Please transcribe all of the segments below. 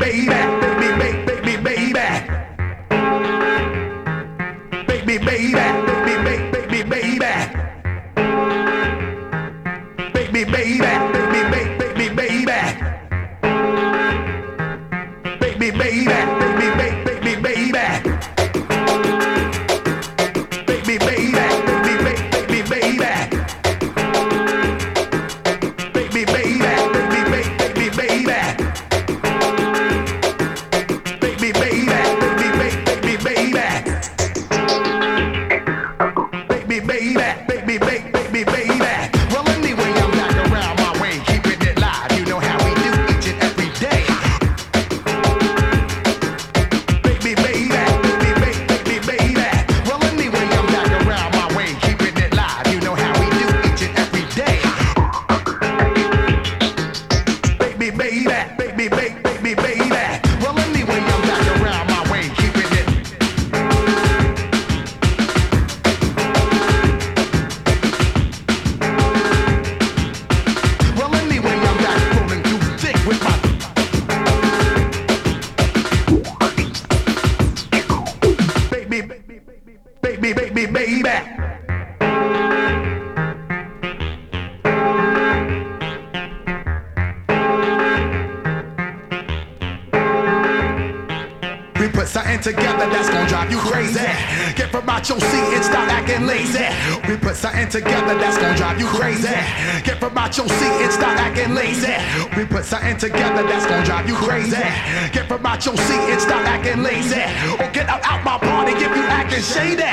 baby. say that.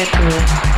right through.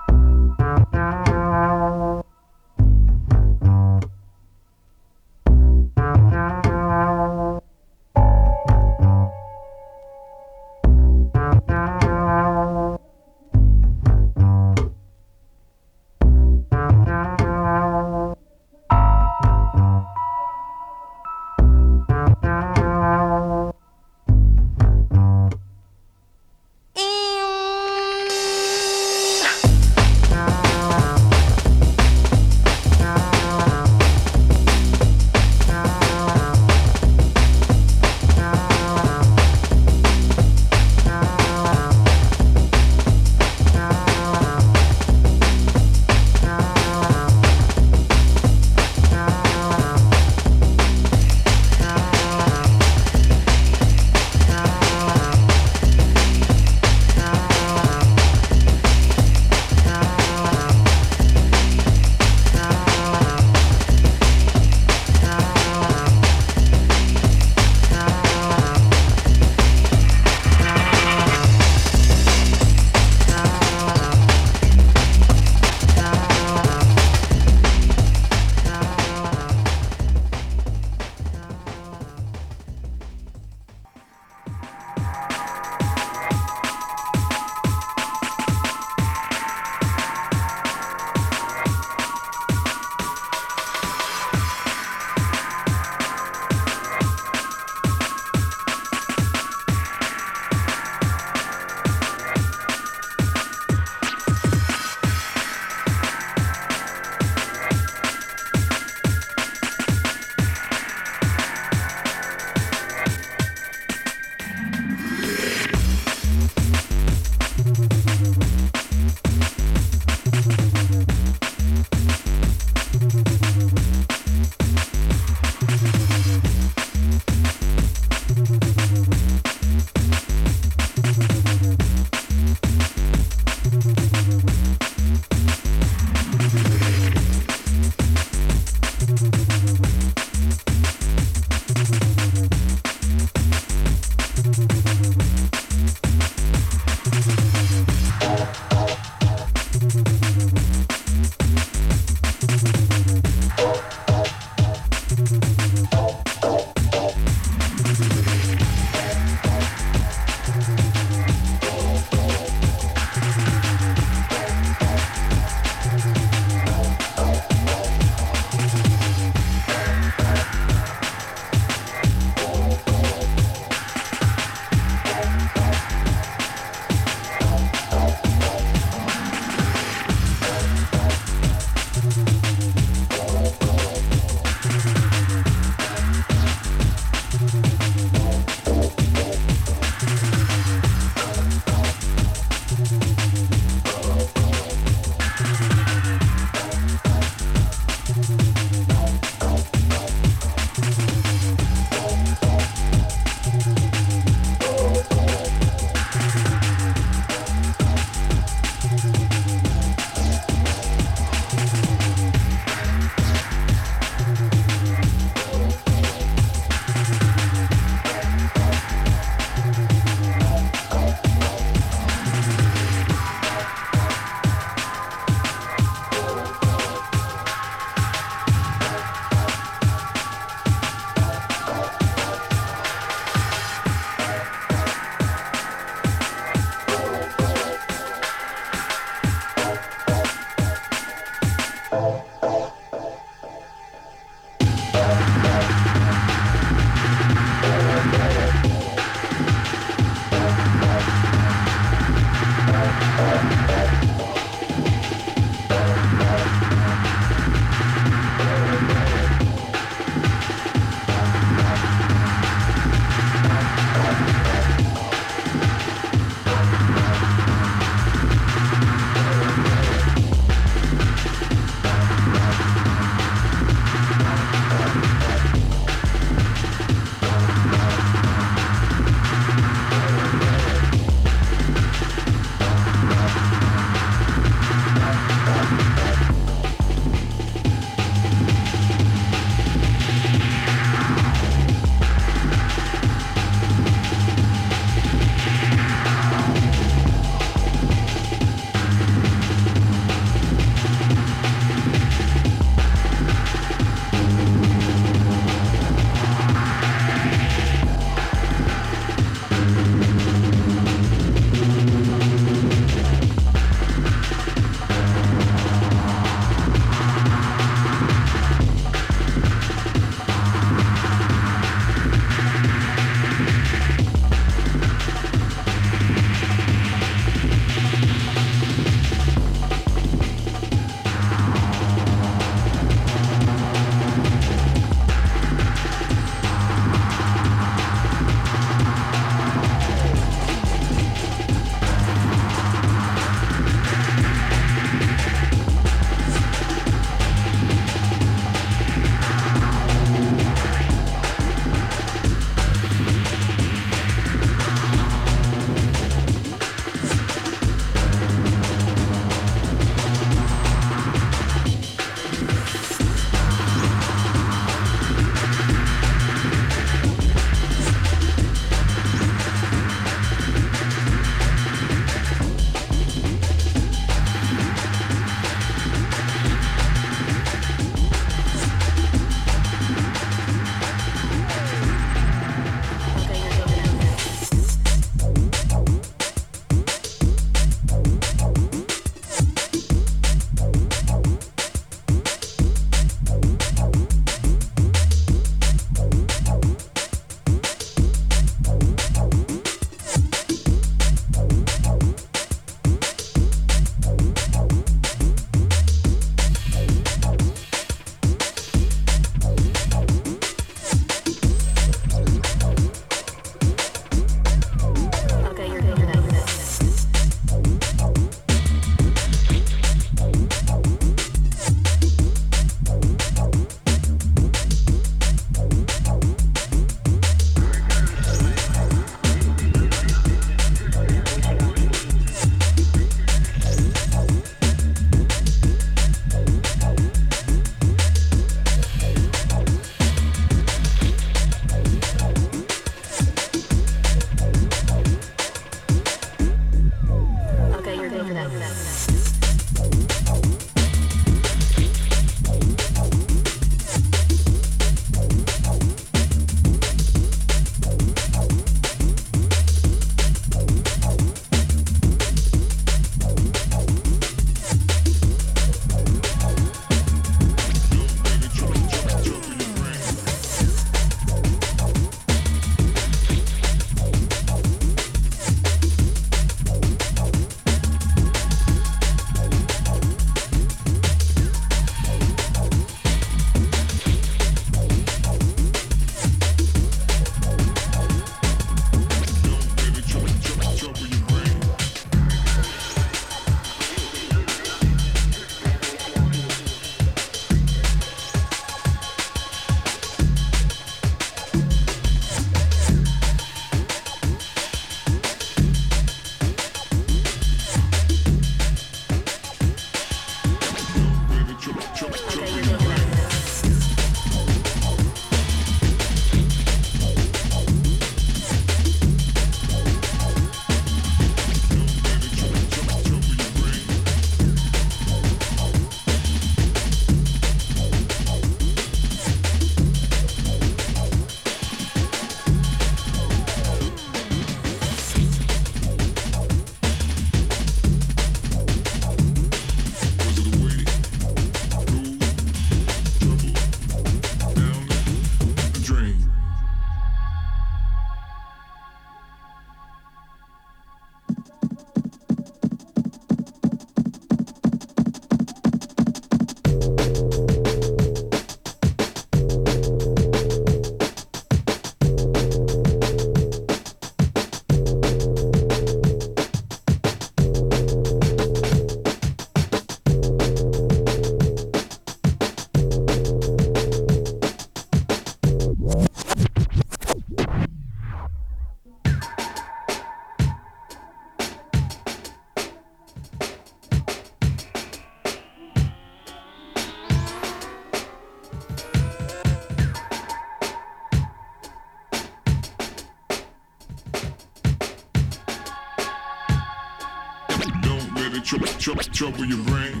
trouble your brain.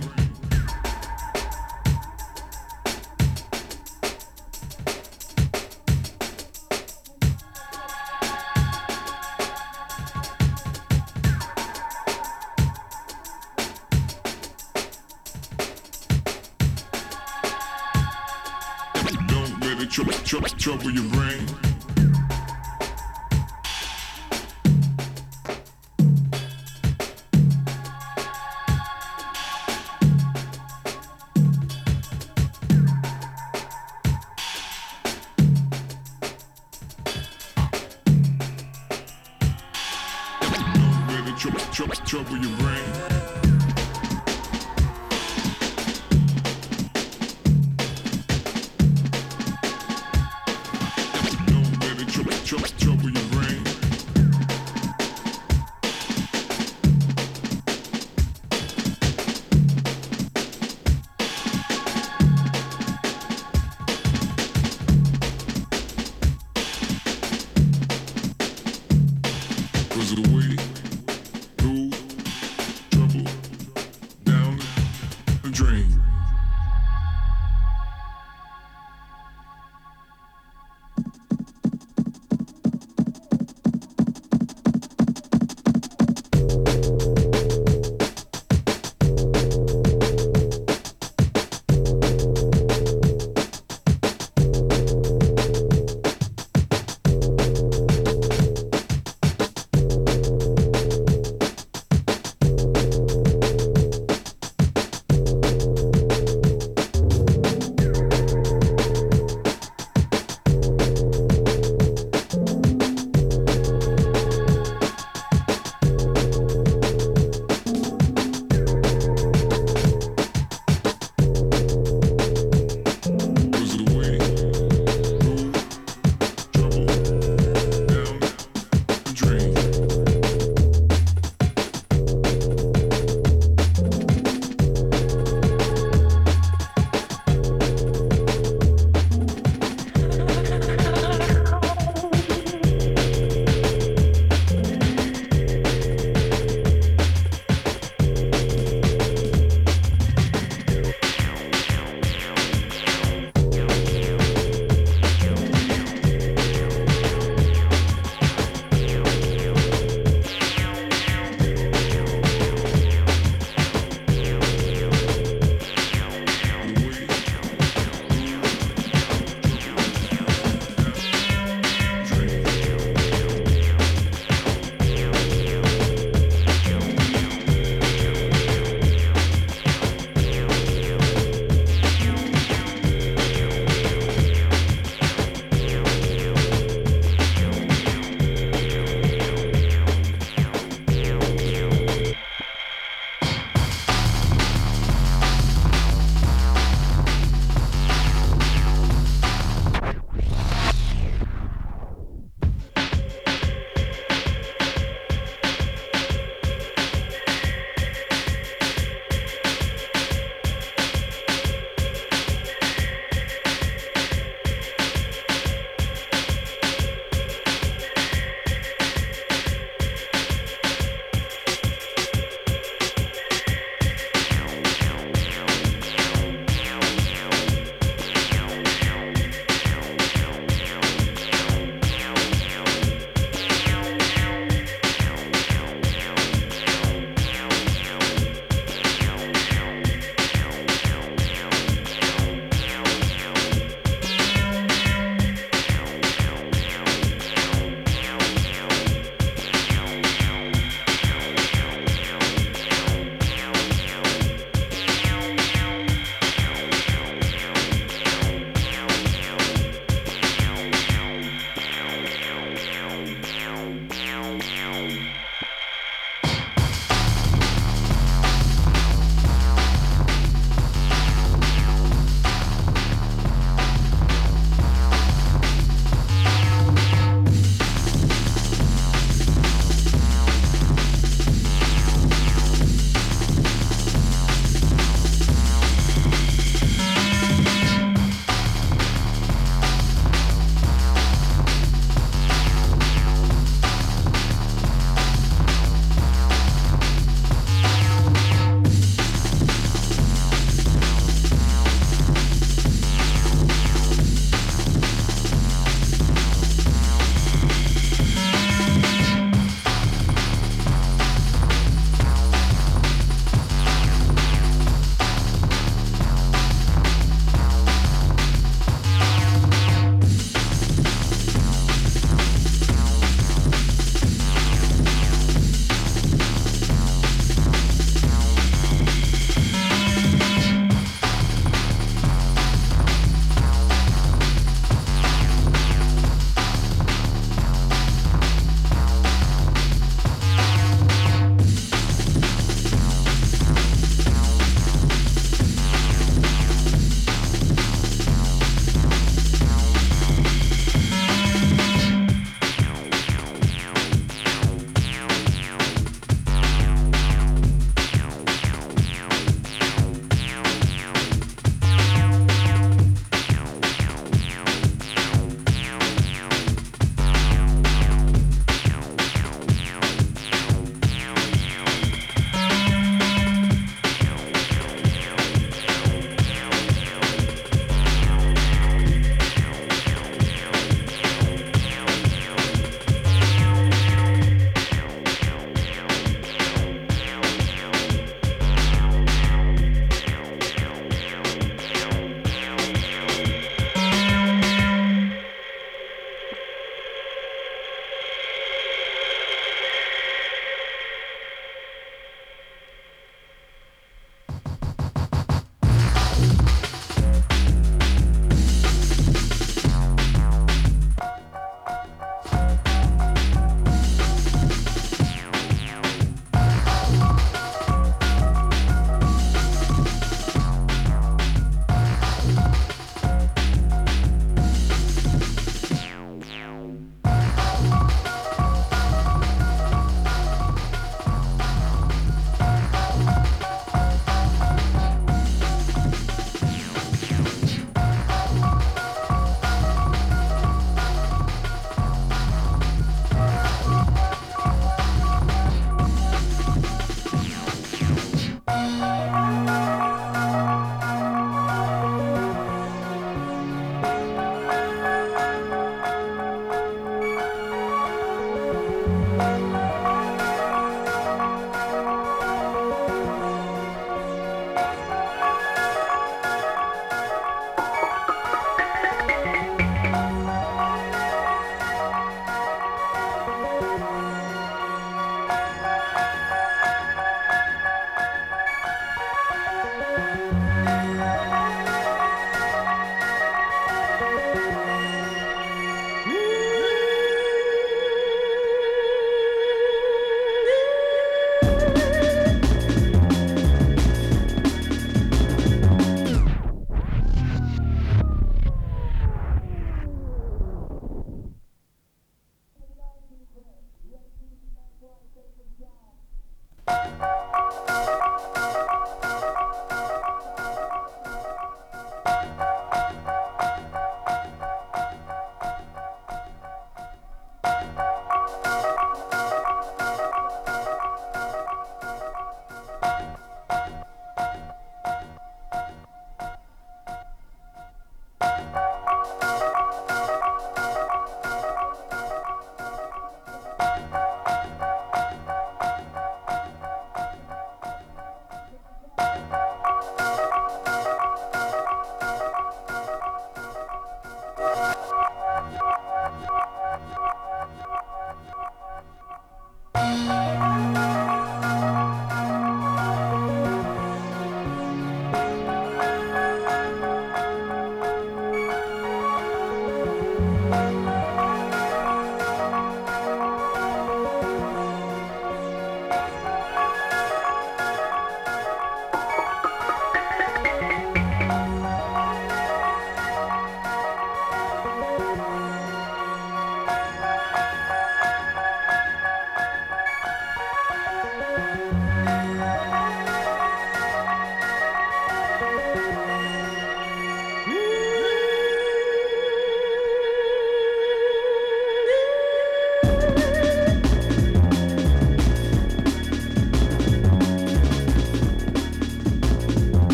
Don't let it trouble your brain.